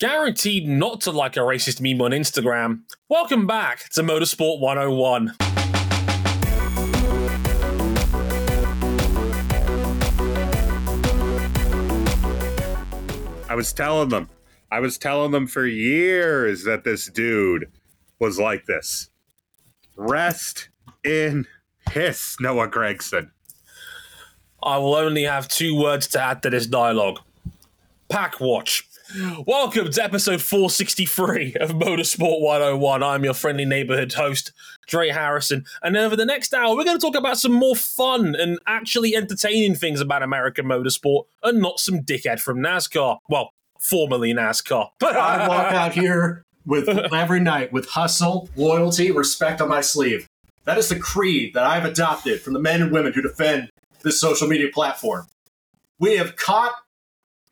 guaranteed not to like a racist meme on Instagram. Welcome back to Motorsport 101. I was telling them, I was telling them for years that this dude was like this. Rest in piss, Noah Gragson. I will only have two words to add to this dialogue. Pack watch. Welcome to episode 463 of Motorsport 101. I'm your friendly neighborhood host, Dre Harrison. And over the next hour, we're going to talk about some more fun and actually entertaining things about American motorsport and not some dickhead from NASCAR. Well, formerly NASCAR. But I walk out here with every night with hustle, loyalty, respect on my sleeve. That is the creed that I've adopted from the men and women who defend this social media platform. We have caught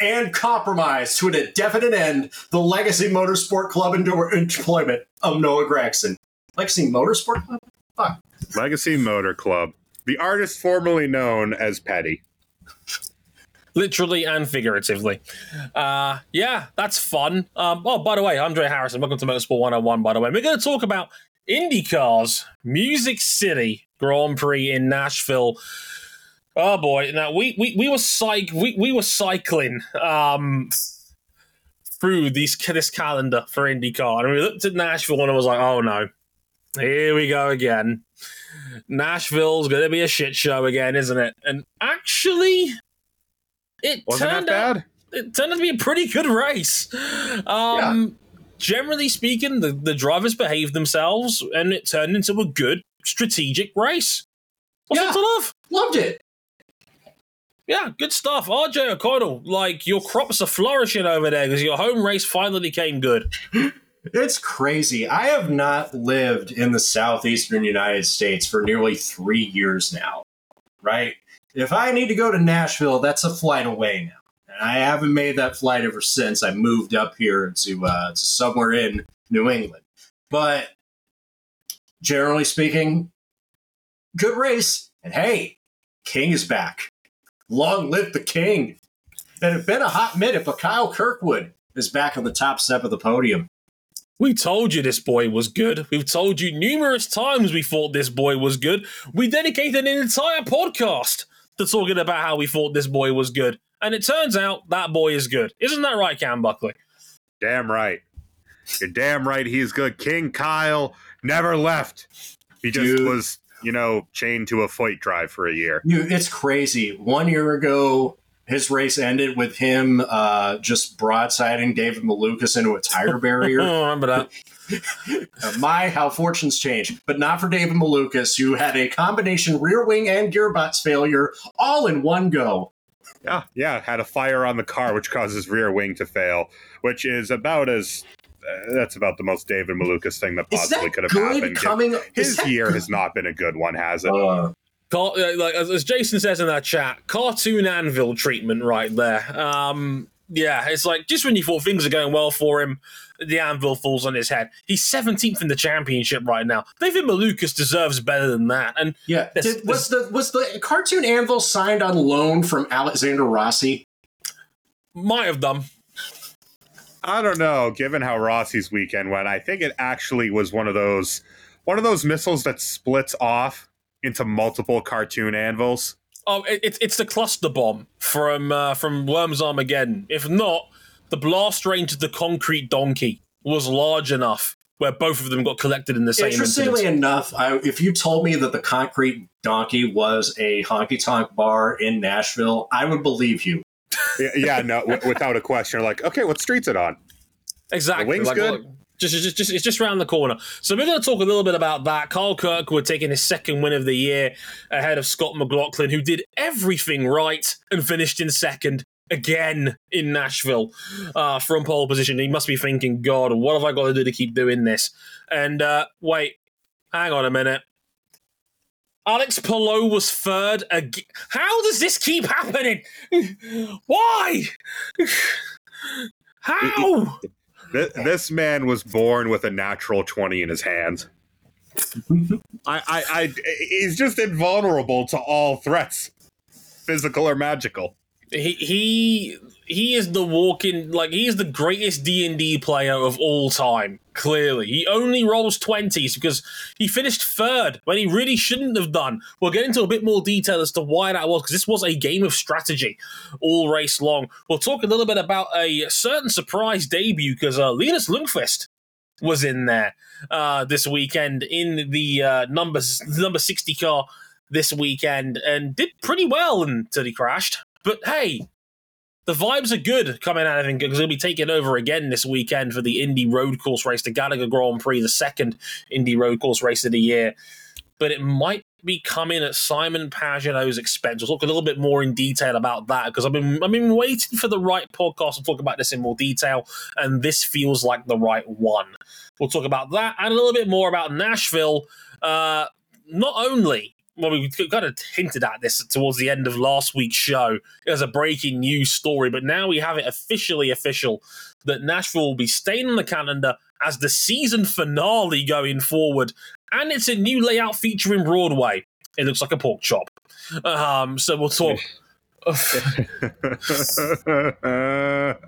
and compromise to an indefinite end the Legacy Motorsport Club endor- employment of Noah Gragson. Legacy Motorsport Club? Fuck. Legacy Motor Club, the artist formerly known as Petty. literally and figuratively. Uh, yeah, that's fun. Um, oh, by the way, I'm Dre Harrison. Welcome to Motorsport 101, by the way. We're going to talk about IndyCars Music City Grand Prix in Nashville. Oh boy! Now we we, we were we, we were cycling um, through these this calendar for IndyCar, and we looked at Nashville and I was like, oh no, here we go again. Nashville's going to be a shit show again, isn't it? And actually, it Wasn't turned out bad? it turned out to be a pretty good race. Um, Generally speaking, the, the drivers behaved themselves and it turned into a good strategic race. What's Yeah. to love? Loved it. Yeah, good stuff. RJ O'Connell, like your crops are flourishing over there because your home race finally came good. It's crazy. I have not lived in the southeastern United States for nearly three years now, right? If I need to go to Nashville, that's a flight away now. And I haven't made that flight ever since I moved up here to, uh, to somewhere in New England. But generally speaking, good race. And hey, King is back. Long live the King. And it's been a hot minute, but Kyle Kirkwood is back on the top step of the podium. We told you this boy was good. We've told you numerous times we thought this boy was good. We dedicated an entire podcast to talking about how we thought this boy was good. And it turns out that boy is good. Isn't that right, Cam Buckley? Damn right. You're damn right he's good. King Kyle never left. He just Dude. was, you know, chained to a fight drive for a year. It's crazy. One year ago, his race ended with him uh, just broadsiding David Malukas into a tire barrier. don't remember that. Uh, my, how fortunes change. But not for David Malukas, who had a combination rear wing and gearbox failure all in one go. Yeah, yeah. Had a fire on the car, which causes rear wing to fail, which is about as. That's about the most David Malukas thing that possibly that could have good happened. coming? His year good? has not been a good one, has it? Uh, Car- uh, like as, as Jason says in that chat, cartoon anvil treatment right there. Um, yeah, it's like just when you thought things are going well for him, the anvil falls on his head. He's 17th in the championship right now. David Malukas deserves better than that. And yeah. This- Did, was the was the cartoon anvil signed on loan from Alexander Rossi? might have done. I don't know. Given how Rossi's weekend went, I think it actually was one of those one of those missiles that splits off into multiple cartoon anvils. Oh, it, it's it's the cluster bomb from uh, from Worms Armageddon. If not, the blast range of the concrete donkey was large enough where both of them got collected in the same Interestingly incident. enough, I, if you told me that the Concrete Donkey was a honky tonk bar in Nashville, I would believe you. Yeah, no, w- without a question. Like, okay, what street's it on? Exactly. The wing's good? look, just, just, just, it's just around the corner. So we're going to talk a little bit about that. Carl Kirkwood taking his second win of the year ahead of Scott McLaughlin, who did everything right and finished in second again in Nashville uh, from pole position. He must be thinking, God, what have I got to do to keep doing this? And uh, wait, hang on a minute. Alex Palou was third. Ag- How does this keep happening? Why? How? Th- this man was born with a natural 20 in his hands. I, I, I, he's just invulnerable to all threats, physical or magical. He he he is the walking like he is the greatest D and D player of all time. Clearly, he only rolls twenties because he finished third when he really shouldn't have done. We'll get into a bit more detail as to why that was because this was a game of strategy all race long. We'll talk a little bit about a certain surprise debut because uh, Linus Lundqvist was in there uh, this weekend in the uh, number number sixty car this weekend and did pretty well until he crashed. But hey, the vibes are good coming out of him because he'll be taking over again this weekend for the Indy Road Course race, the Gallagher Grand Prix, the second Indy Road Course race of the year. But it might be coming at Simon Pagenaud's expense. We'll talk a little bit more in detail about that because I've been I've been waiting for the right podcast to talk about this in more detail, and this feels like the right one. We'll talk about that and a little bit more about Nashville. Uh, not only well, we kind of hinted at this towards the end of last week's show as a breaking news story, but now we have it officially official that Nashville will be staying on the calendar as the season finale going forward, and it's a new layout featuring Broadway. It looks like a pork chop. Um, so we'll talk.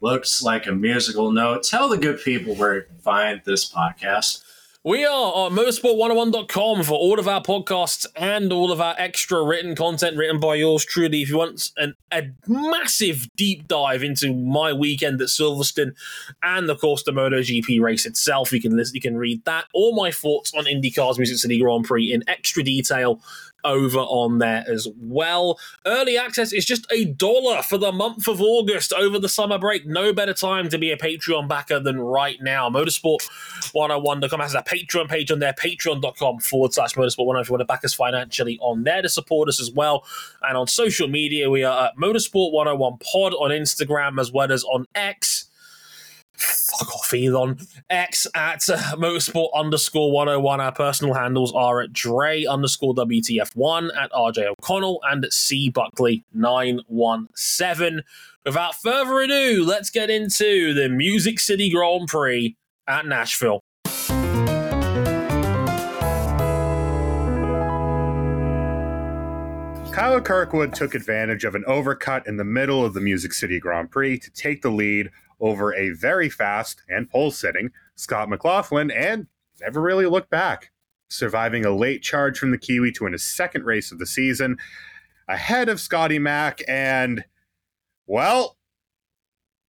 Looks like a musical note. Tell the good people where can find this podcast. We are on motorsport101.com for all of our podcasts and all of our extra written content written by yours truly. If you want an, a massive deep dive into my weekend at Silverstone and, of course, the MotoGP race itself, you can listen, you can read that. All my thoughts on IndyCar's Music City Grand Prix in extra detail over on there as well. Early access is just a dollar for the month of August over the summer break. No better time to be a Patreon backer than right now. Motorsport101.com has a Patreon page on there, patreon.com forward slash motorsport101 if you want to back us financially on there to support us as well. And on social media, we are at Motorsport101 Pod on Instagram as well as on X fuck off Elon. X at motorsport underscore 101. Our personal handles are at Dre underscore WTF1, at RJ O'Connell, and at C Buckley 917. Without further ado, let's get into the Music City Grand Prix at Nashville. Kyle Kirkwood took advantage of an overcut in the middle of the Music City Grand Prix to take the lead over a very fast and pole sitting Scott McLaughlin and never really looked back, surviving a late charge from the Kiwi to win his second race of the season ahead of Scotty Mack and, well,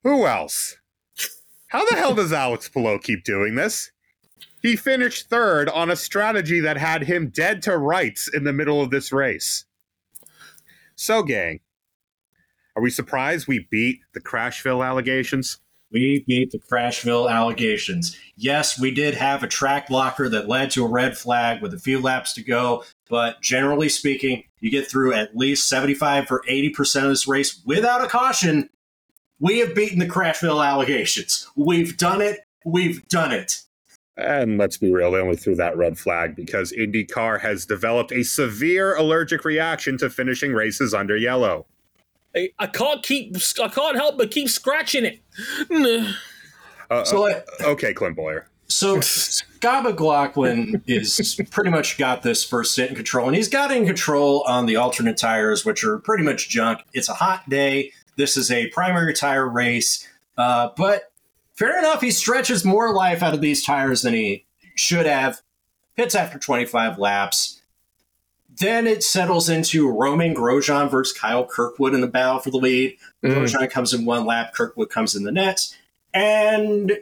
who else? How the hell does Alex Palou keep doing this? He finished third on a strategy that had him dead to rights in the middle of this race. So, gang, are we surprised we beat the Crashville allegations? We beat the Crashville allegations. Yes, we did have a track blocker that led to a red flag with a few laps to go, but generally speaking, you get through at least 75 or 80% of this race without a caution. We have beaten the Crashville allegations. We've done it. We've done it. And let's be real, they only threw that red flag because IndyCar has developed a severe allergic reaction to finishing races under yellow. I, I can't keep, I can't help but keep scratching it. Uh, So, like, okay, Clint Bowyer. So Scott McLaughlin is pretty much got this first stint in control, and he's got in control on the alternate tires, which are pretty much junk. It's a hot day. This is a primary tire race, uh, but fair enough. He stretches more life out of these tires than he should have. Pits after 25 laps. Then it settles into Romain Grosjean versus Kyle Kirkwood in the battle for the lead. Mm. Grosjean comes in one lap, Kirkwood comes in the next, and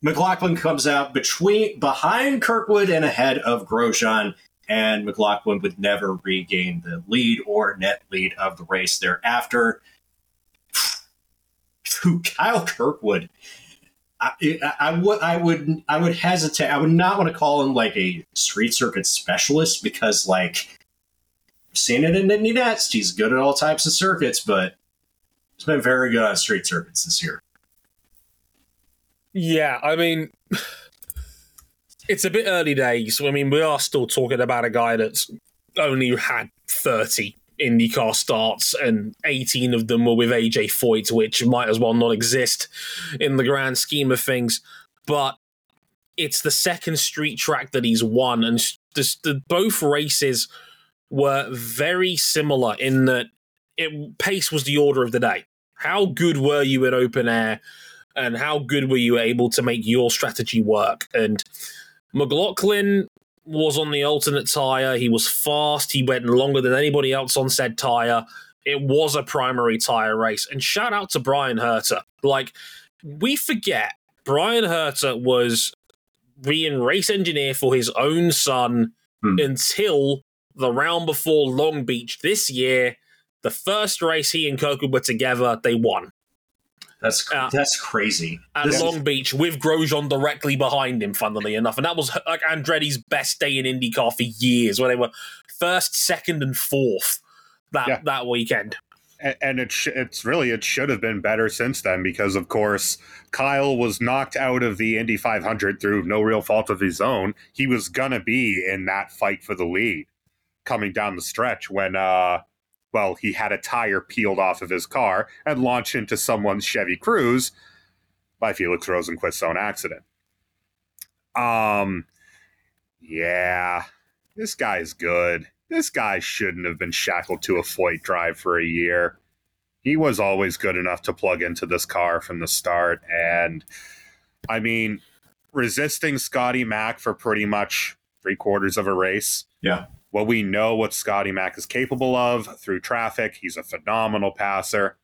McLaughlin comes out between behind Kirkwood and ahead of Grosjean, and McLaughlin would never regain the lead or net lead of the race thereafter. Kyle Kirkwood? I, I, would I would I would hesitate. I would not want to call him like a street circuit specialist because like I've seen it in Indy NXT. He's good at all types of circuits, but he's been very good on street circuits this year. Yeah, I mean, it's a bit early days. I mean, we are still talking about a guy that's only had 30 IndyCar starts, and 18 of them were with AJ Foyt, which might as well not exist in the grand scheme of things. But it's the second street track that he's won, and the, the, both races were very similar in that it, pace was the order of the day. How good were you in open air, and how good were you able to make your strategy work? And McLaughlin was on the alternate tire. He was fast. He went longer than anybody else on said tire. It was a primary tire race. And shout out to Bryan Herta. Like, we forget Bryan Herta was being race engineer for his own son Hmm. until the round before Long Beach this year. The first race he and Kirkwood were together, they won That's Uh, that's crazy. at This is- Long Beach with Grosjean directly behind him, funnily enough. And that was like Andretti's best day in IndyCar for years, where they were first, second, and fourth that, Yeah. that weekend. and, and it sh- it's really it should have been better since then because of course Kyle was knocked out of the Indy 500 through no real fault of his own. He was gonna be in that fight for the lead coming down the stretch when uh well he had a tire peeled off of his car and launched into someone's Chevy Cruze by Felix Rosenqvist's own accident. Um yeah, this guy's good this guy shouldn't have been shackled to a Foyt drive for a year. He was always good enough to plug into this car from the start. And I mean, resisting Scotty Mack for pretty much three quarters of a race. Yeah. Well, we know what Scotty Mack is capable of through traffic. He's a phenomenal passer.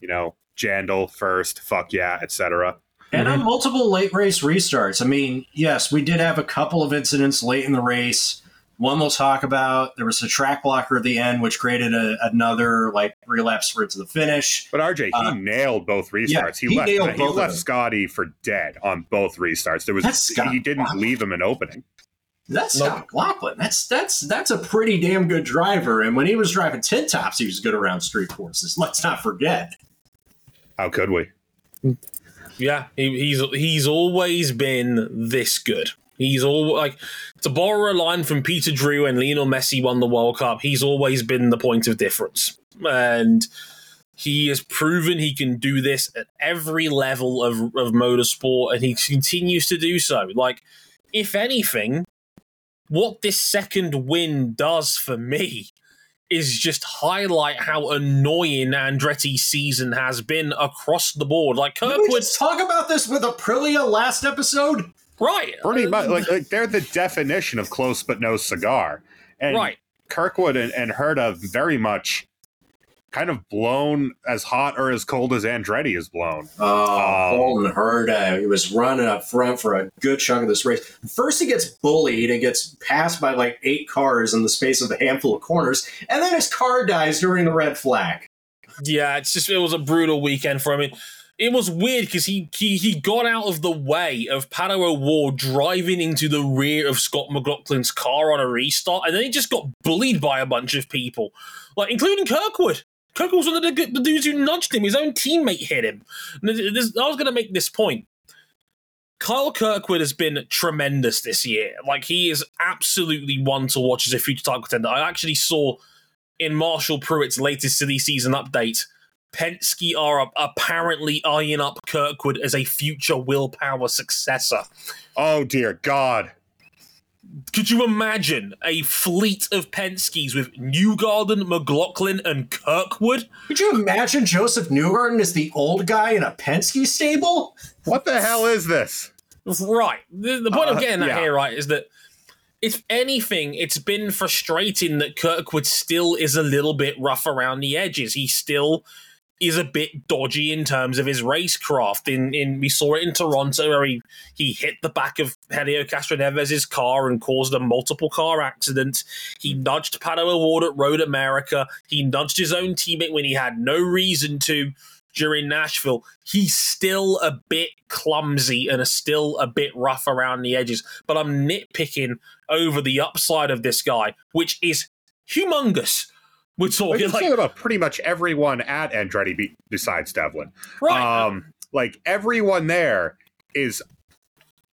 You know, Jandal first, fuck yeah, etc. And on multiple late race restarts. I mean, yes, we did have a couple of incidents late in the race. One we'll talk about. There was a track blocker at the end, which created a, another like relapse sprint to the finish. But RJ, he Uh, nailed both restarts. yeah, he, he left nailed he left. Scotty for dead on both restarts. There was he didn't Wow. leave him an opening. That's Nope. Scott McLaughlin. That's that's that's a pretty damn good driver. And when he was driving tin tops, he was good around street courses. Let's not forget. How could we? Yeah, he, he's he's always been this good. He's all like to borrow a line from Peter Drury and Lionel Messi won the World Cup. He's always been the point of difference, and he has proven he can do this at every level of of motorsport, and he continues to do so. Like, if anything, what this second win does for me is just highlight how annoying Andretti's season has been across the board. Like Did we Kirkwood, just talk about this with Aprilia last episode? right? Pretty much, like, like they're the definition of close but no cigar. And right. Kirkwood and, and Herta very much kind of blown as hot or as cold as Andretti is blown. Oh, Um, Colton Herta. He was running up front for a good chunk of this race. First, he gets bullied and gets passed by like eight cars in the space of a handful of corners, and then his car dies during the red flag. Yeah, it's just it was a brutal weekend for him. It, it was weird because he, he he got out of the way of Pato O'Ward driving into the rear of Scott McLaughlin's car on a restart, and then he just got bullied by a bunch of people, like including Kirkwood. Kirkwood was one of the, the dudes who nudged him. His own teammate hit him. This- I was going to make this point. Kyle Kirkwood has been tremendous this year. Like he is absolutely one to watch as a future title contender. I actually saw in Marshall Pruett's latest silly season update, Penske are apparently eyeing up Kirkwood as a future Will Power successor. Oh dear God. Could you imagine a fleet of Penskes with Newgarden, McLaughlin, and Kirkwood? Could you imagine Josef Newgarden is the old guy in a Penske stable? What the hell is this? Right. The, the point Uh, I'm getting at yeah. here, right, is that if anything, it's been frustrating that Kirkwood still is a little bit rough around the edges. He still is a bit dodgy in terms of his racecraft. In in we saw it in Toronto where he, he hit the back of Helio Castroneves' car and caused a multiple car accident. He nudged Pato O'Ward at Road America. He nudged his own teammate when he had no reason to during Nashville. He's still a bit clumsy and is still a bit rough around the edges. But I'm nitpicking over the upside of this guy, which is humongous. We're We talking can like say about pretty much everyone at Andretti be- besides Devlin. right. Um, like everyone there is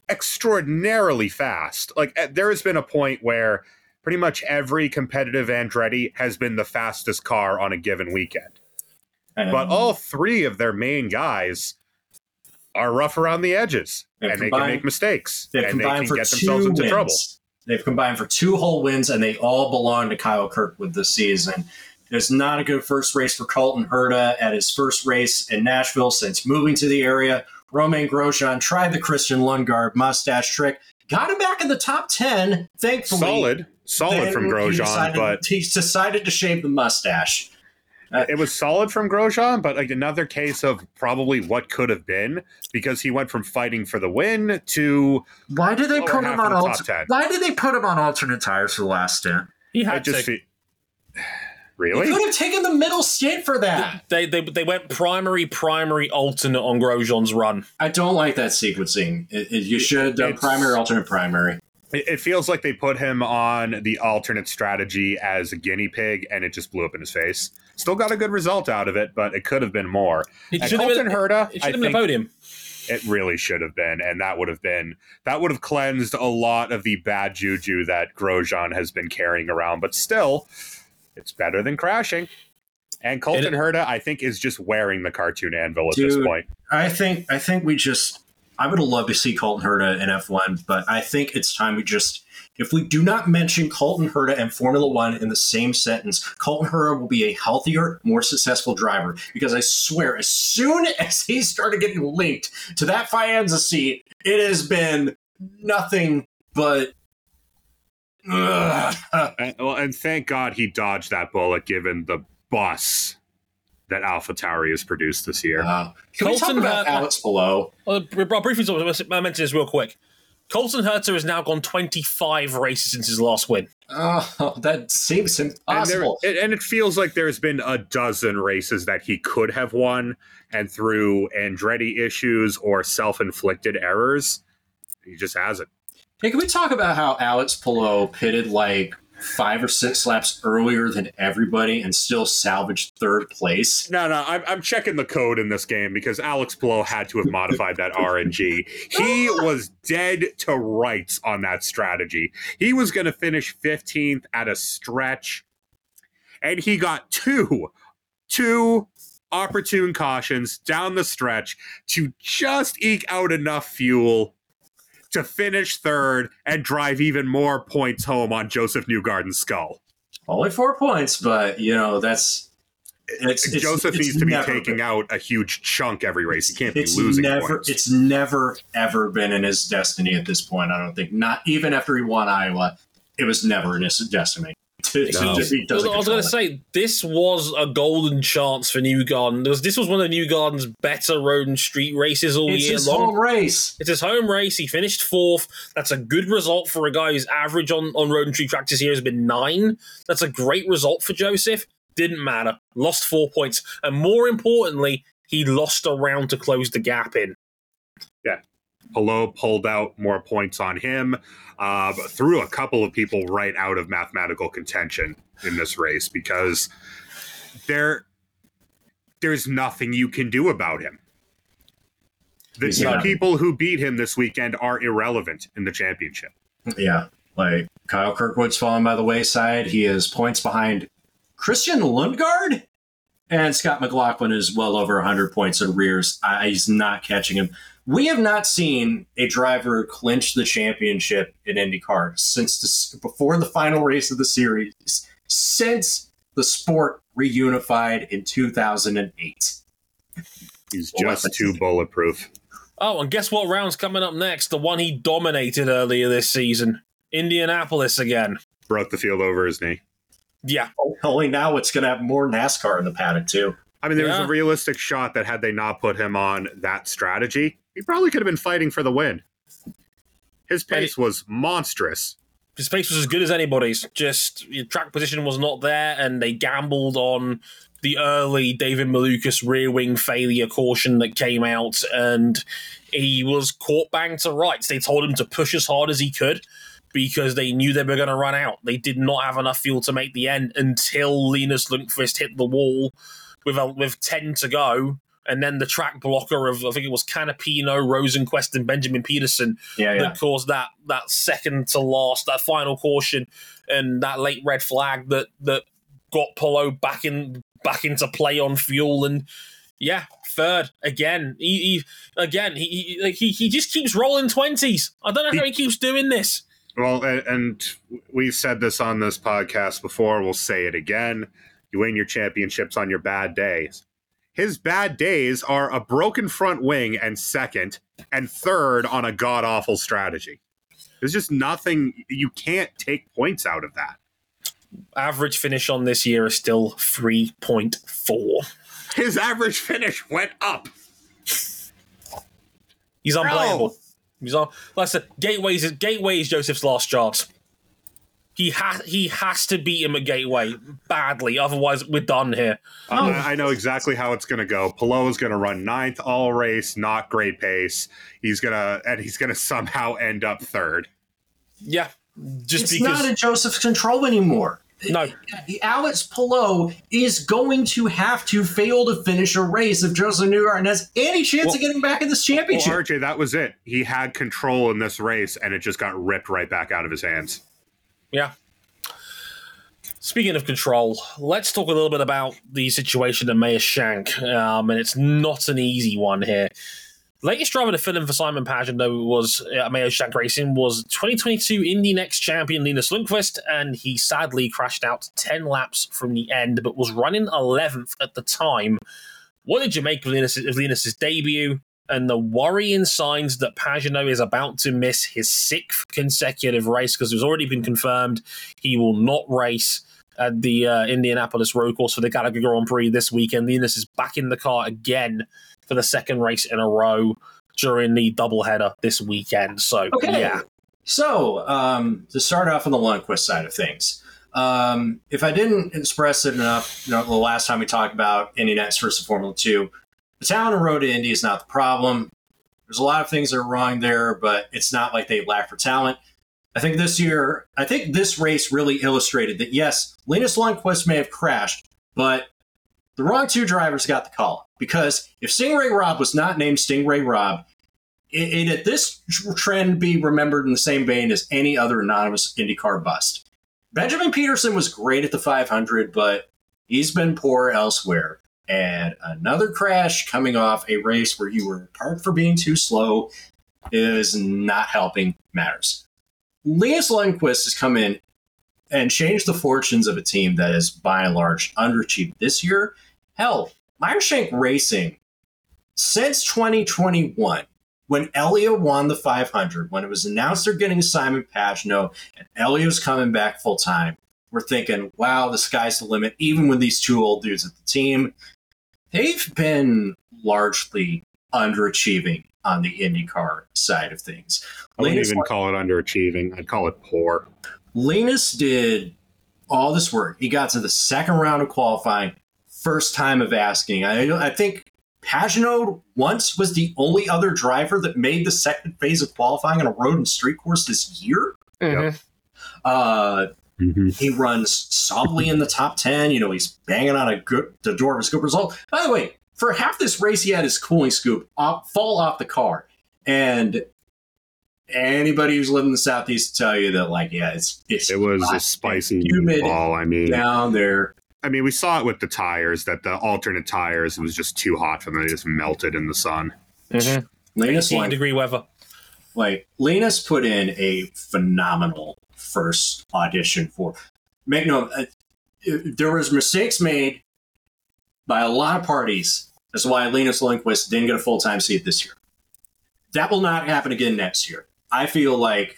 extraordinarily fast. Like eh, there has been a point where pretty much every competitive Andretti has been the fastest car on a given weekend. But all three of their main guys are rough around the edges They've and they can make mistakes and they can get themselves into wins. trouble. They've combined for two whole wins, and they all belong to Kyle Kirkwood this season. It's not a good first race for Colton Herta at his first race in Nashville since moving to the area. Romain Grosjean tried the Christian Lundgaard mustache trick, got him back in the top 10, thankfully. Solid, solid Then from he Grosjean, decided- but he decided to shave the mustache. Uh, it was solid from Grosjean, but like another case of probably what could have been because he went from fighting for the win to Why did they put him on the top alter- 10. Why did they put him on alternate tires for the last stint? He I had just to. fe- You really. could have taken the middle stint for that. They, they they went primary, primary, alternate on Grosjean's run. I don't like that sequencing. It, it- you should have done It's- primary, alternate, primary. It, it feels like they put him on the alternate strategy as a guinea pig, and it just blew up in his face. Still got a good result out of it, but it could have been more. It And should have Colton been, Herta, it should have been a think podium. it really should have been, and that would have been that would have cleansed a lot of the bad juju that Grosjean has been carrying around. But still, it's better than crashing. And Colton It- Herta, I think, is just wearing the cartoon anvil at this point. I think I think we just I would have loved to see Colton Herta in F1, but I think it's time we just if we do not mention Colton Herta and Formula One in the same sentence, Colton Herta will be a healthier, more successful driver. Because I swear, as soon as he started getting linked to that Fianza seat, it has been nothing but. Ugh. Well, and thank God he dodged that bullet, given the bus that AlphaTauri has produced this year. Uh, can we talk about Herta- Alex Palou? Uh, br- br- briefly, I mention this real quick. Colton Herta has now gone 25 races since his last win. Oh, that seems And, there, impossible. and and it feels like there's been a dozen races that he could have won, and through Andretti issues or self-inflicted errors, he just hasn't. Hey, can we talk about how Alex Palou pitted like five or six laps earlier than everybody and still salvaged third place? No, no, I'm, I'm checking the code in this game because Alex Palou had to have modified that RNG. He was dead to rights on that strategy. He was going to finish 15th at a stretch, and he got two, two opportune cautions down the stretch to just eke out enough fuel to finish third and drive even more points home on Josef Newgarden's skull. Only four points, but you know that's it's, it's Josef it's needs to be taking been- out a huge chunk every race. He can't be losing never. points. It's never ever been in his destiny at this point. I don't think. Not even after he won Iowa, it was never in his destiny. To, to No. defeat I was, I was going to say this was a golden chance for Newgarden. This, this was one of Newgarden's better road and street races all. It's year his long. home race. It's his home race. He finished fourth. That's a good result for a guy whose average on, on road and street tracks this year has been nine. That's a great result for Josef. Didn't matter. Lost four points. And more importantly, he lost a round to close the gap in. Palou pulled out more points on him, uh, but threw a couple of people right out of mathematical contention in this race because there, there's nothing you can do about him. The two not- people who beat him this weekend are irrelevant in the championship. Yeah, like Kyle Kirkwood's fallen by the wayside. He is points behind Christian Lundgaard, and Scott McLaughlin is well over 100 points in rears. I, he's not catching him. We have not seen a driver clinch the championship in IndyCar since the, before the final race of the series, since the sport reunified in 2008. He's just too bulletproof. Oh, and guess what round's coming up next? The one he dominated earlier this season. Indianapolis again. Broke the field over his knee. Yeah. Only now it's going to have more NASCAR in the paddock, too. I mean, there was a realistic shot that had they not put him on that strategy, he probably could have been fighting for the win. His pace was monstrous. his pace was as good as anybody's. Just your track position was not there, and they gambled on the early David Malukas rear wing failure caution that came out, and he was caught bang to rights. They told him to push as hard as he could because they knew they were going to run out. They did not have enough fuel to make the end until Linus Lundqvist hit the wall with a, with ten to go. And then the track blocker of I think it was Canapino, Rosenqvist, and Benjamin Pedersen Yeah, yeah. that caused that that second to last, that final caution, and that late red flag that that got Palou back in back into play on fuel, and yeah, third again. He, he again he he, he he just keeps rolling twenties. I don't know how he keeps doing this. Well, and, and we've said this on this podcast before. We'll say it again. You win your championships on your bad days. His bad days are a broken front wing and second, and third on a god awful strategy. There's just nothing, you can't take points out of that. Average finish on this year is still 3.4. His average finish went up. He's unplayable. He's on. Said, Gateways is Gateway is Josef's last chance. He has he has to beat him at Gateway badly, otherwise we're done here. I oh. I know exactly how it's going to go. Palou is going to run ninth all race, not great pace. He's gonna and he's going to somehow end up third. Yeah, just it's because not in Josef's control anymore. no, Alex Palou is going to have to fail to finish a race if Josef Newgarden has any chance Well- of getting back in this Well, championship. RJ, that was it. He had control in this race, and it just got ripped right back out of his hands. Yeah. Speaking of control, let's talk a little bit about the situation at Meyer Shank, um, and it's not an easy one here. Latest driver to fill in for Simon Pagenaud was at Meyer Shank Racing was 2022 Indy NXT champion Linus Lundqvist, and he sadly crashed out 10 laps from the end, but was running 11th at the time. What did you make of Linus, of Linus's debut and the worrying signs that Pagenaud is about to miss his sixth consecutive race because it's already been confirmed he will not race at the uh, Indianapolis Road Course for the Gallagher Grand Prix this weekend. Linus is back in the car again for the second race in a row during the doubleheader this weekend. So, Okay. yeah. So, um, to start off on the Lundqvist side of things, um, if I didn't express it enough, you know, the last time we talked about Next versus Formula Two, the talent and road to Indy is not the problem. There's a lot of things that are wrong there, but it's not like they lack for talent. I think this year, I think this race really illustrated that yes, Linus Lundqvist may have crashed, but the wrong two drivers got the call. Because if Sting Ray Robb was not named Sting Ray Robb, it, it this trend be remembered in the same vein as any other anonymous IndyCar bust. Benjamin Pedersen was great at the 500, but he's been poor elsewhere. And another crash coming off a race where you were parked for being too slow is not helping matters. Linus Lundqvist has come in and changed the fortunes of a team that is by and large underachieved this year. Hell, Meyershank Racing since 2021 when Elio won the 500, when it was announced they're getting Simon Pagenaud and Elio's coming back full time, we're thinking, wow, the sky's the limit, even with these two old dudes at the team. They've been largely underachieving on the IndyCar side of things. I wouldn't Linus, even call it underachieving. I'd call it poor. Linus did all this work. He got to the second round of qualifying, first time of asking. I, I think Pagenaud once was the only other driver that made the second phase of qualifying on a road and street course this year. Mhm. Uh, Mm-hmm. he runs solidly in the top 10. You know, he's banging on a good, the door of his good result. By the way, for half this race, he had his cooling scoop off, fall off the car. And anybody who's lived in the Southeast will tell you that, like, yeah, it's, it's It was a spicy humid ball. I mean, down there. I mean, we saw it with the tires that the alternate tires was just too hot for them. They just melted in the sun. Mhm. Linus, 18 like, degree weather. like Linus put in a phenomenal first audition for. Make no, uh, there was mistakes made by a lot of parties. That's why Linus Lundqvist didn't get a full time seat this year. That will not happen again next year. I feel like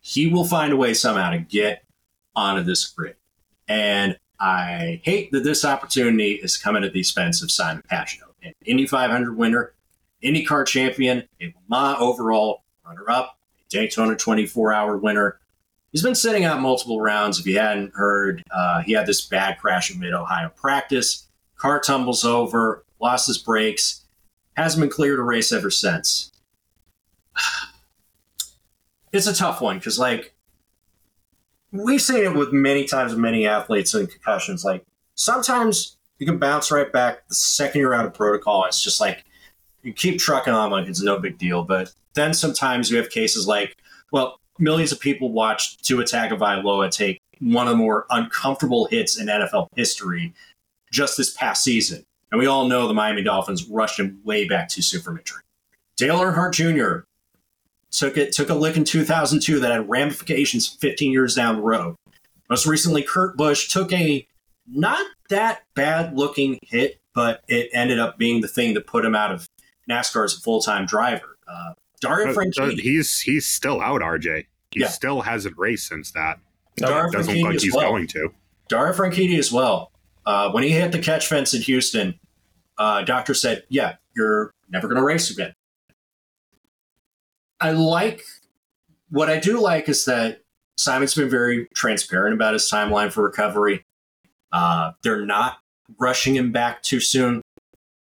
he will find a way somehow to get onto this grid, and I hate that this opportunity is coming at the expense of Simon Pagenaud, an Indy 500 winner, IndyCar champion, a Mans overall runner up, a Daytona 24 hour winner. He's been sitting out multiple rounds. If you hadn't heard, uh, he had this bad crash in mid Ohio practice. Car tumbles over, lost his brakes, hasn't been cleared to race ever since. It's a tough one because, like, we've seen it with many times many athletes and concussions. Like, sometimes you can bounce right back the second you're out of protocol. It's just like, you keep trucking on like it's no big deal. But then sometimes you have cases like, well, millions of people watched Tua Tagovailoa take one of the more uncomfortable hits in NFL history just this past season. And we all know the Miami Dolphins rushed him way back from injury. Dale Earnhardt Jr. took it took a lick in 2002 that had ramifications 15 years down the road. Most recently, Kurt Busch took a not that bad looking hit, but it ended up being the thing that put him out of NASCAR as a full time driver. Uh, Dario Uh, uh, he's he's still out, RJ. He Yeah. still hasn't raced since that. Dario Doesn't Franchitti look like as he's well. going to. Dario Franchitti as well. Uh, when he hit the catch fence in Houston, uh, doctor said, "Yeah, you're never going to race again." I like what I do like is that Simon's been very transparent about his timeline for recovery. Uh, they're not rushing him back too soon.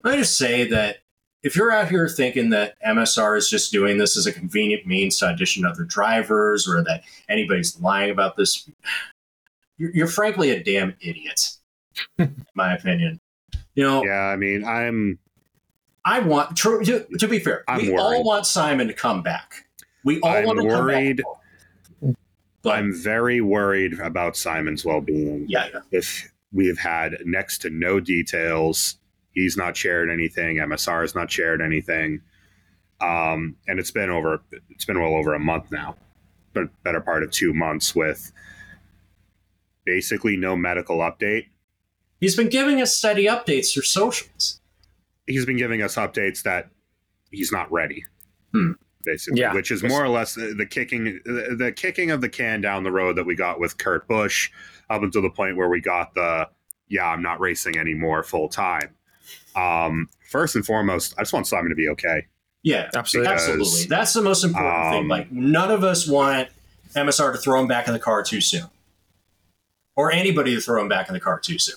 I just say that if you're out here thinking that MSR is just doing this as a convenient means to audition other drivers or that anybody's lying about this, you're, you're frankly a damn idiot, in my opinion. You know, Yeah, I mean, I'm I want to, to, to be fair. I'm we worried. all want Simon to come back. We all I'm want to worried. come back. But I'm very worried about Simon's well being. yeah, yeah, If we have had next to no details, he's not shared anything. MSR has not shared anything, um, and it's been over. It's been well over a month now, but better part of two months with basically no medical update. he's been giving us steady updates through socials. He's been giving us updates that he's not ready. Hmm. Basically, Yeah. which is more or less the, the kicking, the, the kicking of the can down the road that we got with Kurt Busch, up until the point where we got the, yeah, I'm not racing anymore full time. Um, first and foremost, I just want Simon to be okay. Yeah, Absolutely. Because, absolutely. That's the most important um, thing. Like none of us want MSR to throw him back in the car too soon, or anybody to throw him back in the car too soon.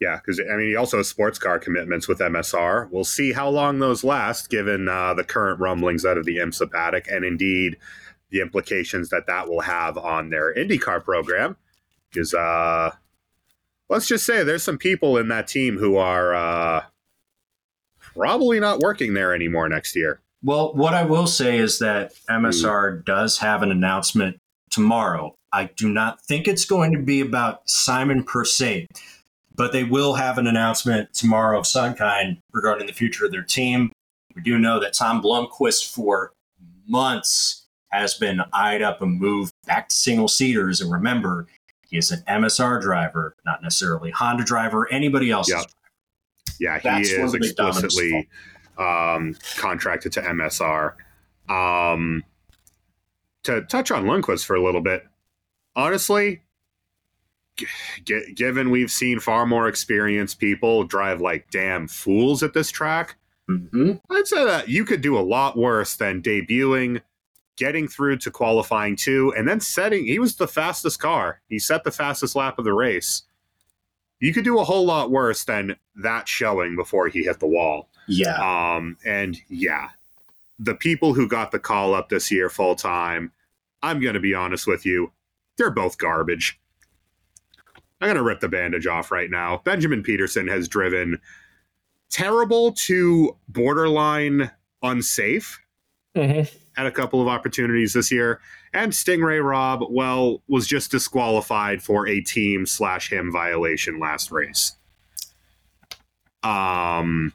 Yeah, because I mean, he also has sports car commitments with MSR. We'll see how long those last, given uh, the current rumblings out of the IMSA paddock, and indeed the implications that that will have on their IndyCar program. Because uh, let's just say there's some people in that team who are uh, probably not working there anymore next year. Well, what I will say is that hmm. MSR does have an announcement tomorrow. I do not think it's going to be about Simon per se, but they will have an announcement tomorrow of some kind regarding the future of their team. We do know that Tom Blomqvist for months has been eyed up a move back to single seaters. And remember, he is an MSR driver, not necessarily Honda driver, anybody else's. Yep. Yeah, he That's is the big dominoes explicitly um, contracted to MSR. Um, to touch on Lundqvist for a little bit, honestly, g- given we've seen far more experienced people drive like damn fools at this track, hmm I'd say that you could do a lot worse than debuting, getting through to qualifying two, and then setting. He was the fastest car. He set the fastest lap of the race. You could do a whole lot worse than that showing before he hit the wall. Yeah. Um, and yeah, the people who got the call up this year full time, I'm going to be honest with you, they're both garbage. I'm going to rip the bandage off right now. Benjamin Pedersen has driven terrible to borderline unsafe Mhm. At a couple of opportunities this year. And Stingray Robb, well, was just disqualified for a team slash him violation last race. Um,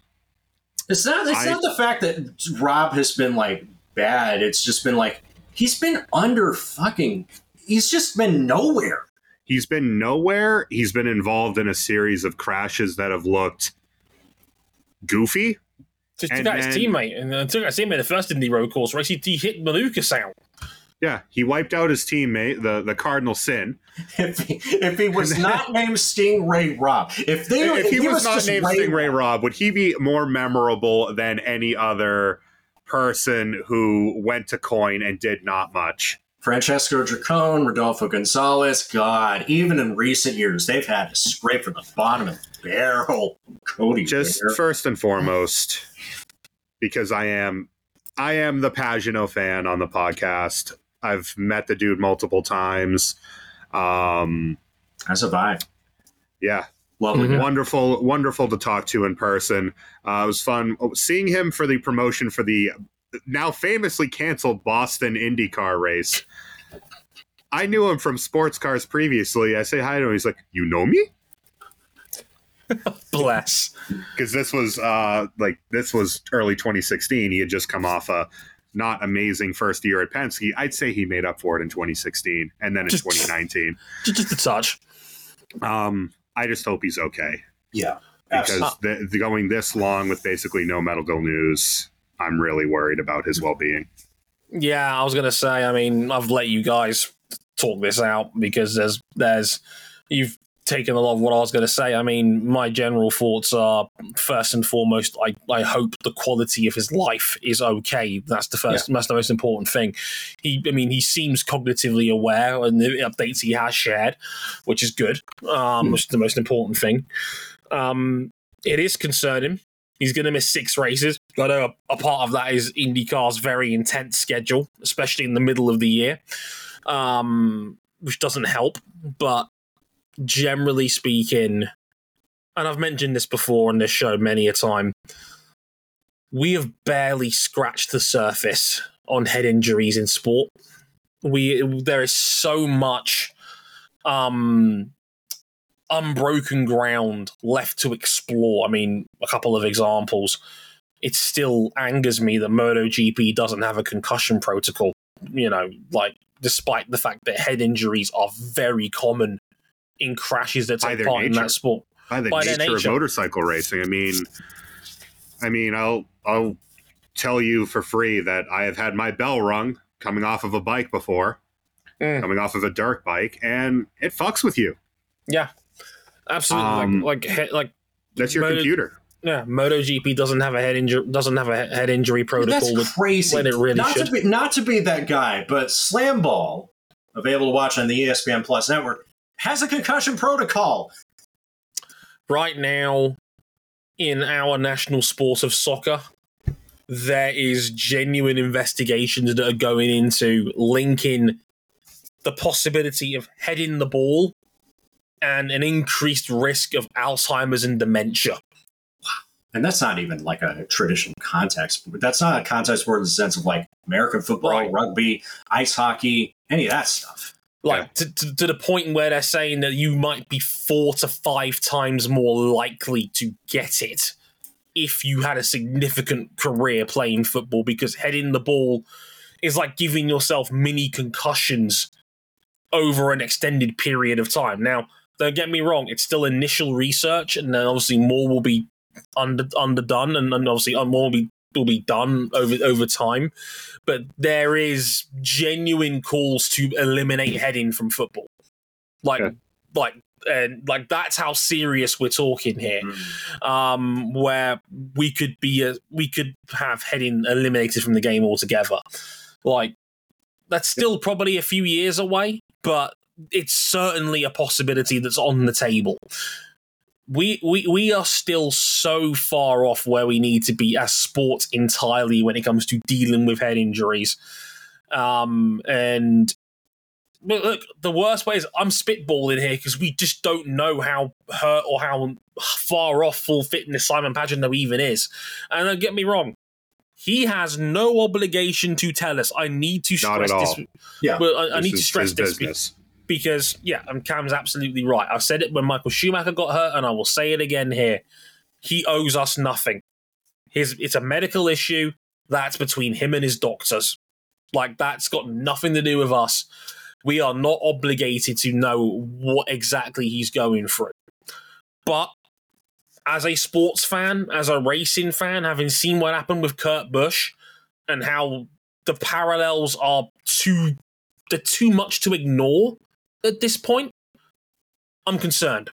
It's not. It's I- not the fact that Rob has been like bad. It's just been like he's been under fucking. He's just been nowhere. he's been nowhere. He's been involved in a series of crashes that have looked goofy. Just And took out his teammate, and uh, took out his teammate in the first Indy Road course race. He, he hit Malukas out. Yeah, he wiped out his teammate, the the Cardinal Sin. If he, if he was not named Stingray Rob, if they if he was, not just named Ray Stingray Rob, would he be more memorable than any other person who went to coin and did not much? Francesco Dracone, Rodolfo Gonzalez, God, even in recent years, they've had to scrape from the bottom of the barrel. Cody, Just Ware. first and foremost, because I am I am the Pagenaud fan on the podcast. I've met the dude multiple times. Um, as have I. yeah, Lovely. Mhm. wonderful, wonderful to talk to in person. Uh, it was fun seeing him for the promotion for the now famously canceled Boston IndyCar race. I knew him from sports cars previously. I say hi to him. He's like, "You know me?" Bless. Because this was uh, like this was early 2016. He had just come off a not amazing first year at Penske. I'd say he made up for it in 2016 and then in Just- 2019. Just, just a touch. Um, I just hope he's okay Yeah. because the, the going this long with basically no medical news, I'm really worried about his well being. Yeah, I was gonna say. I mean, I've let you guys talk this out because there's there's you've taken a lot of what I was gonna say. I mean, my general thoughts are first and foremost. I I hope the quality of his life is okay. That's the first. That's the most important thing. He, I mean, he seems cognitively aware, and the updates he has shared, which is good. Um, Hmm. which is the most important thing. Um, it is concerning. He's going to miss six races. Got a, a part of that is IndyCar's very intense schedule, especially in the middle of the year, um, which doesn't help. But generally speaking, and I've mentioned this before on this show many a time, we have barely scratched the surface on head injuries in sport. We there is so much um unbroken ground left to explore. I mean, a couple of examples. It still angers me that MotoGP doesn't have a concussion protocol. You know, like despite the fact that head injuries are very common in crashes that take part in that sport. By the By nature, nature. of motorcycle racing, I mean, I mean, I'll I'll tell you for free that I have had my bell rung coming off of a bike before, Mm. coming off of a dirt bike, and it fucks with you. Yeah, absolutely. Um, like, like, he- like, That's your Moto- computer. yeah. MotoGP doesn't have a head injury. Doesn't have a head injury protocol. That's with, crazy. when it really not should. to be not to be that guy, but Slam Ball, available to watch on the ESPN Plus network, has a concussion protocol. right now in our national sport of soccer there is genuine investigations that are going into linking the possibility of heading the ball and an increased risk of alzheimer's and dementia And that's not even like a traditional context. That's not a context in the sense of like American football, Right. rugby, ice hockey, any of that stuff. like to, to, to the point where they're saying that you might be four to five times more likely to get it if you had a significant career playing football because heading the ball is like giving yourself mini concussions over an extended period of time. Now, don't get me wrong, it's still initial research, and then obviously more will be under underdone, and, and obviously more will be will be done over over time. But there is genuine calls to eliminate heading from football, like Okay. like and like that's how serious we're talking here um, where we could be a, we could have heading eliminated from the game altogether. Like that's still probably a few years away, but it's certainly a possibility that's on the table. We, we we are still so far off where we need to be as sports entirely when it comes to dealing with head injuries. Um, and look, the worst way is I'm spitballing here because we just don't know how hurt or how far off full fitness Simon Pagenaud even is. And don't get me wrong, he has no obligation to tell us. I need to stress this. Yeah. I, I need to stress this business. Because yeah, and Cam's absolutely right. I said it when Michael Schumacher got hurt, and I will say it again here. He owes us nothing. His it's a medical issue that's between him and his doctors. Like that's got nothing to do with us. We are not obligated to know what exactly he's going through. But as a sports fan, as a racing fan, having seen what happened with Kurt Busch and how the parallels are too they're too much to ignore at this point, I'm concerned.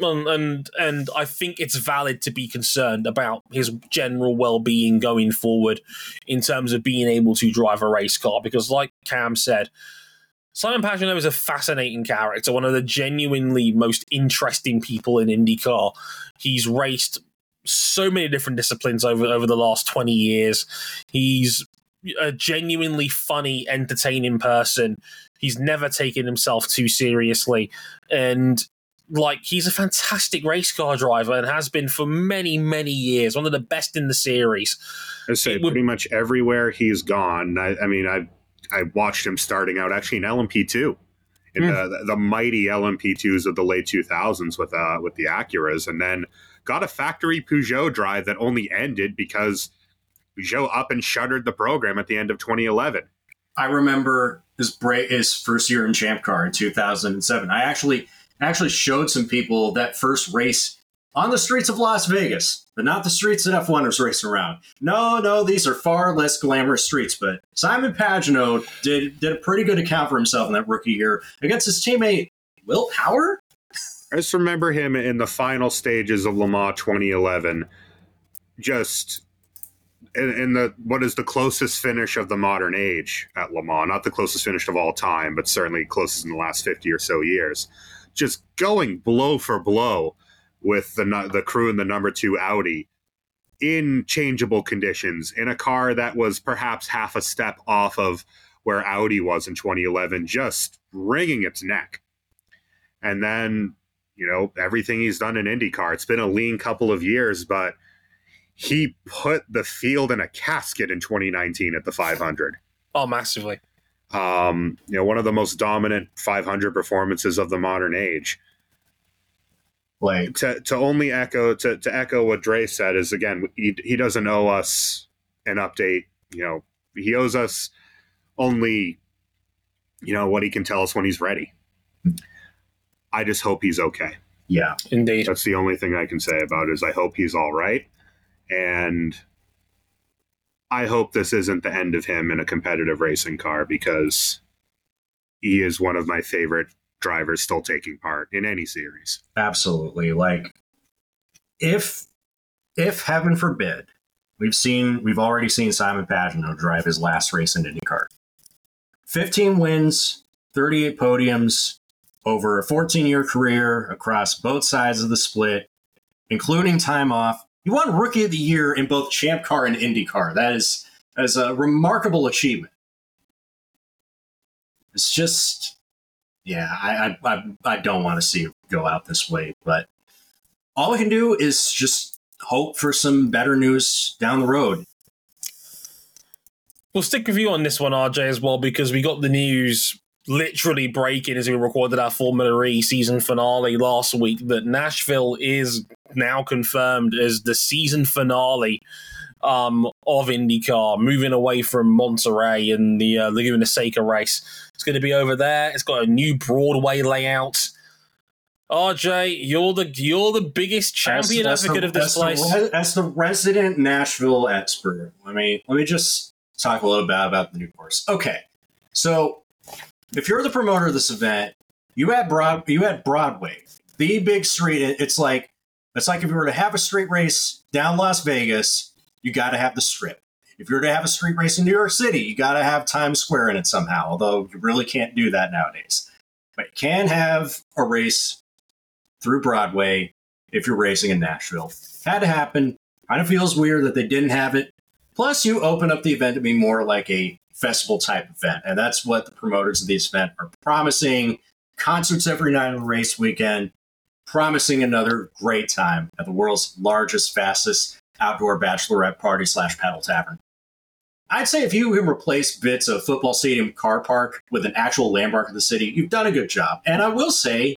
And and I think it's valid to be concerned about his general well-being going forward in terms of being able to drive a race car because like Cam said Simon Pagenaud is a fascinating character, one of the genuinely most interesting people in IndyCar. He's raced so many different disciplines over over the last 20 years. He's a genuinely funny, entertaining person. He's never taken himself too seriously. And like he's a fantastic race car driver and has been for many, many years, one of the best in the series. I say would- pretty much everywhere he's gone. I, I mean, I I watched him starting out actually in LMP two, in Hmm. the, the mighty LMP twos of the late two thousands with uh with the Acuras, and then got a factory Peugeot drive that only ended because Peugeot up and shuttered the program at the end of 2011. I remember his his first year in Champ Car in 2007. I actually actually showed some people that first race on the streets of Las Vegas, but not the streets that F1 was racing around. No, no, these are far less glamorous streets. But Simon Pagenaud did did a pretty good account for himself in that rookie year against his teammate Will Power. I just remember him in the final stages of Le Mans 2011, just in the what is the closest finish of the modern age at Le Mans, not the closest finish of all time, but certainly closest in the last 50 or so years. Just going blow for blow with the the crew in the number two Audi in changeable conditions in a car that was perhaps half a step off of where Audi was in 2011, just wringing its neck. And then you know, everything he's done in IndyCar. It's been a lean couple of years, but he put the field in a casket in 2019 at the 500. Oh, massively. Um, you know, one of the most dominant 500 performances of the modern age. Like To, to only echo to, to echo what Dre said is again he, he doesn't owe us an update. You know, he owes us only you know what he can tell us when he's ready. I just hope he's okay. yeah, Indeed. That's the only thing I can say about it is I hope he's all right. And I hope this isn't the end of him in a competitive racing car because he is one of my favorite drivers still taking part in any series. absolutely. Like if if heaven forbid, we've seen we've already seen Simon Pagenaud drive his last race in IndyCar. 15 wins, 38 podiums over a 14 year career across both sides of the split, including time off. He won Rookie of the Year in both Champ Car and IndyCar. That is that is a remarkable achievement. It's just, yeah, I I, I, I don't want to see it go out this way, but all we can do is just hope for some better news down the road. We'll stick with you on this one, RJ, as well, because we got the news literally breaking as we recorded our Formula E season finale last week that Nashville is now confirmed as the season finale um, of IndyCar, moving away from Monterey and the uh, Laguna Seca race. It's going to be over there. It's got a new Broadway layout. RJ, you're the you're the biggest champion As- as advocate the- of this as the place. re- as the resident Nashville expert, let me let me just talk a little bit about the new course. Okay, so if you're the promoter of this event, you had Broad you had Broadway, the big street. It's like it's like if you were to have a street race down Las Vegas, you got to have the strip. If you were to have a street race in New York City, you got to have Times Square in it somehow. Although you really can't do that nowadays, but you can have a race through Broadway if you're racing in Nashville. Had to happen. Kind of feels weird that they didn't have it. Plus, you open up the event to be more like a festival type event, and that's what the promoters of this event are promising. Concerts every night on the race weekend, promising another great time at the world's largest, fastest outdoor bachelorette party slash paddle tavern. I'd say if you can replace bits of football stadium car park with an actual landmark of the city, you've done a good job. And I will say,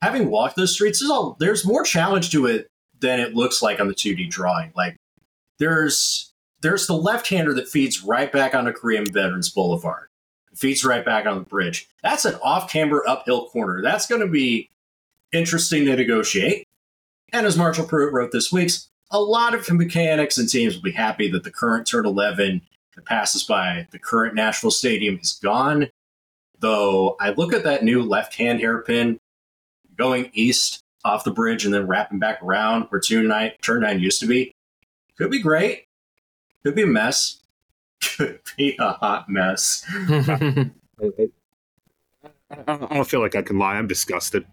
having walked those streets, there's, all, there's more challenge to it than it looks like on the 2D drawing. Like there's there's the left-hander that feeds right back onto Korean Veterans Boulevard. Feeds right back on the bridge. That's an off-camber uphill corner. That's going to be interesting to negotiate. And as Marshall Pruett wrote this week's, a lot of mechanics and teams will be happy that the current turn 11 that passes by the current Nashville Stadium is gone. Though I look at that new left-hand hairpin going east off the bridge and then wrapping back around where turn nine, turn nine used to be. Could be great. Could be a mess. Could be a hot mess. I don't feel like I can lie. I'm disgusted.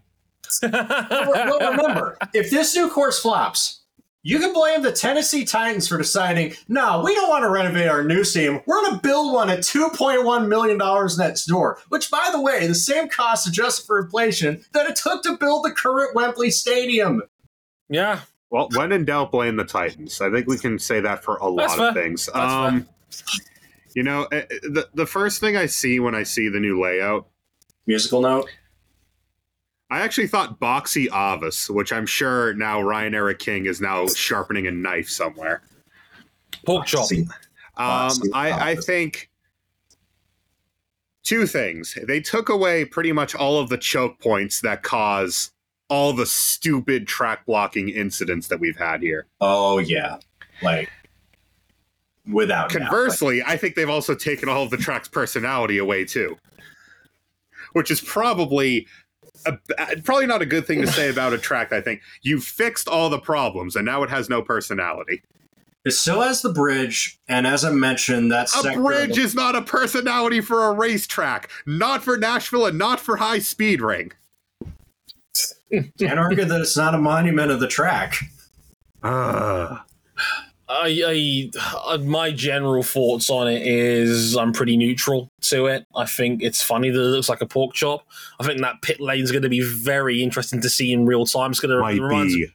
Well, remember, if this new course flops, you can blame the Tennessee Titans for deciding, no, we don't want to renovate our new stadium. We're going to build one at $2.1 million next door, which, by the way, the same cost adjusted for inflation that it took to build the current Wembley Stadium. yeah, Well, when in doubt, blame the Titans. I think we can say that for a That's lot of fair. things. That's um, you know, eh, eh, the the first thing I see when I see the new layout, Musical note. I actually thought Boxy Avis, which I'm sure now Ryan Eric King is now sharpening a knife somewhere. pork chop. See, Um, I, I think two things. They took away pretty much all of the choke points that cause all the stupid track blocking incidents that we've had here. Oh yeah, like without doubt. Conversely, I think they've also taken all of the track's personality away too, which is probably a, probably not a good thing to say about a track. I think you fixed all the problems and now it has no personality. It still has the bridge, and as I mentioned, that A sector- bridge is not a personality for a racetrack, not for Nashville, and not for High Speed Ring. Can't argue that it's not a monument of the track. Ugh. I, I, uh, my general thoughts on it is I'm pretty neutral to it. I think it's funny that it looks like a pork chop. I think that pit lane is going to be very interesting to see in real time. It's going to might remind be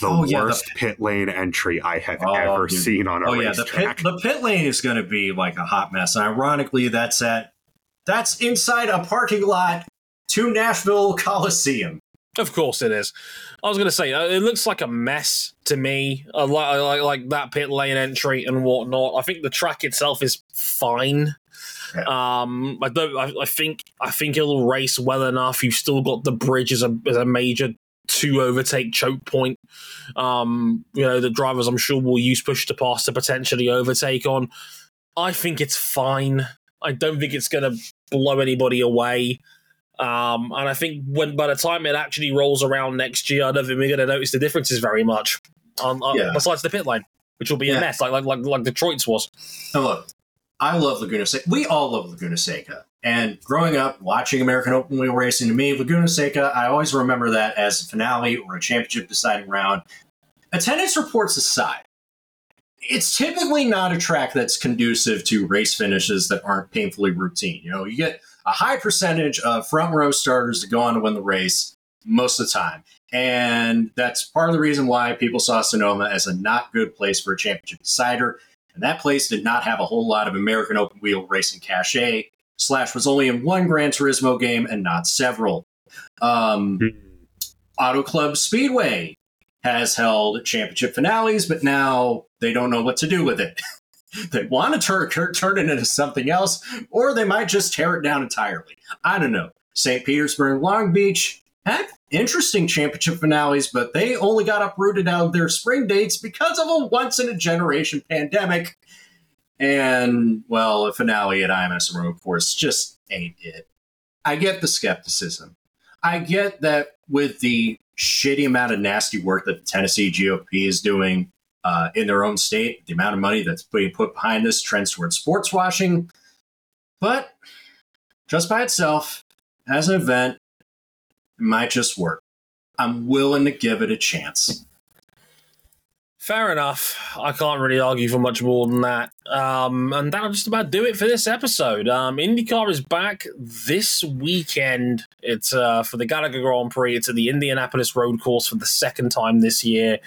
the Oh, yeah, the- worst pit lane entry I have Oh, ever dude. seen on a Oh yeah, the pit the pit lane is going to be like a hot mess. And ironically, that's at that's inside a parking lot to Nashville Coliseum. Of course it is. I was going to say uh, it looks like a mess to me, uh, like, like like that pit lane entry and whatnot. I think the track itself is fine. Um, I don't. I, I think I think it'll race well enough. You've still got the bridge as a as a major two overtake choke point. Um, you know the drivers I'm sure will use push to pass to potentially overtake on. I think it's fine. I don't think it's going to blow anybody away. Um, and I think when by the time it actually rolls around next year, I don't think we're going to notice the differences very much. Yeah. besides the pit lane, which will be Yeah. a mess, like like like, like Detroit's was. And look, I love Laguna Seca. We all love Laguna Seca. And growing up watching American Open Wheel Racing, to me, Laguna Seca, I always remember that as a finale or a championship deciding round. Attendance reports aside, it's typically not a track that's conducive to race finishes that aren't painfully routine. You know, you get a high percentage of front row starters to go on to win the race most of the time. And that's part of the reason why people saw Sonoma as a not good place for a championship decider. And that place did not have a whole lot of American open wheel racing cachet. Slash was only in one Gran Turismo game and not several. Um, Auto Club Speedway has held championship finales, but now they don't know what to do with it. they want to turn, tur- turn it into something else, or they might just tear it down entirely. I don't know. St. Petersburg, Long Beach had interesting championship finales, but they only got uprooted out of their spring dates because of a once in a generation pandemic. And, well, a finale at IMSRO, of course, just ain't it. I get the skepticism. I get that with the shitty amount of nasty work that the Tennessee GOP is doing uh, in their own state, the amount of money that's being put behind this trends towards sports washing. But just by itself, as an event, it might just work. I'm willing to give it a chance. Fair enough. I can't really argue for much more than that. Um, and that'll just about do it for this episode. Um, IndyCar is back this weekend. It's uh, for the Gallagher Grand Prix. It's at the Indianapolis Road Course for the second time this year.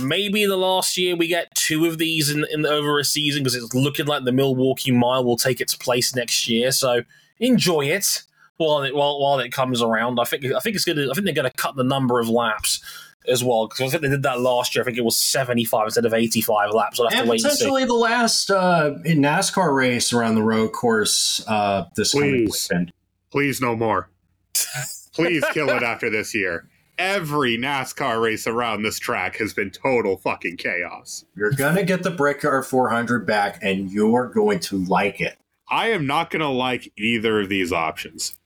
Maybe the last year we get two of these in, in the, over a season because it's looking like the Milwaukee Mile will take its place next year. So enjoy it while it while, while it comes around. I think I think it's gonna I think they're gonna cut the number of laps as well because I think they did that last year. I think it was seventy five instead of eighty five laps. I'll have And to wait and see. potentially the last uh, in NASCAR race around the road course uh, this coming Please. weekend. Please no more. Please kill it after this year. Every NASCAR race around this track has been total fucking chaos. You're gonna get the Brickyard 400 back, and you're going to like it. I am not going to like either of these options.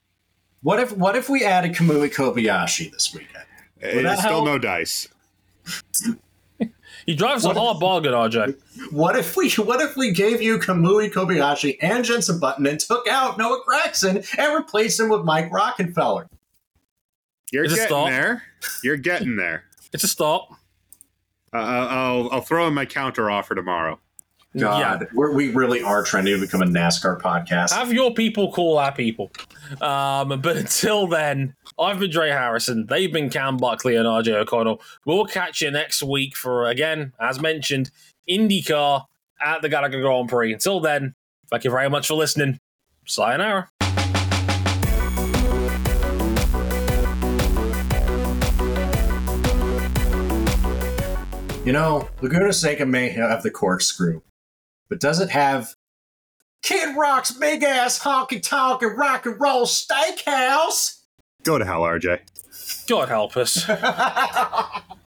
What if what if we added Kamui Kobayashi this weekend? Eh, it's still help? no dice. He drives What a hard bargain, RJ. What if we what if we gave you Kamui Kobayashi and Jenson Button and took out Noah Gragson and replaced him with Mike Rockenfeller? You're Is it getting there. You're getting there. It's a start. Uh, I'll I'll throw in my counter offer tomorrow. God, we're, we really are trying to become a NASCAR podcast. Have your people call our people. Um, but until then, I've been Dre Harrison. They've been Cam Buckley and RJ O'Connell. We'll catch you next week for, again, as mentioned, IndyCar at the Gallagher Grand Prix. Until then, thank you very much for listening. Sayonara. You know, Laguna Seca may have the corkscrew, but does it have Kid Rock's big ass honky tonk and rock and roll steakhouse. Go to hell, RJ. God help us.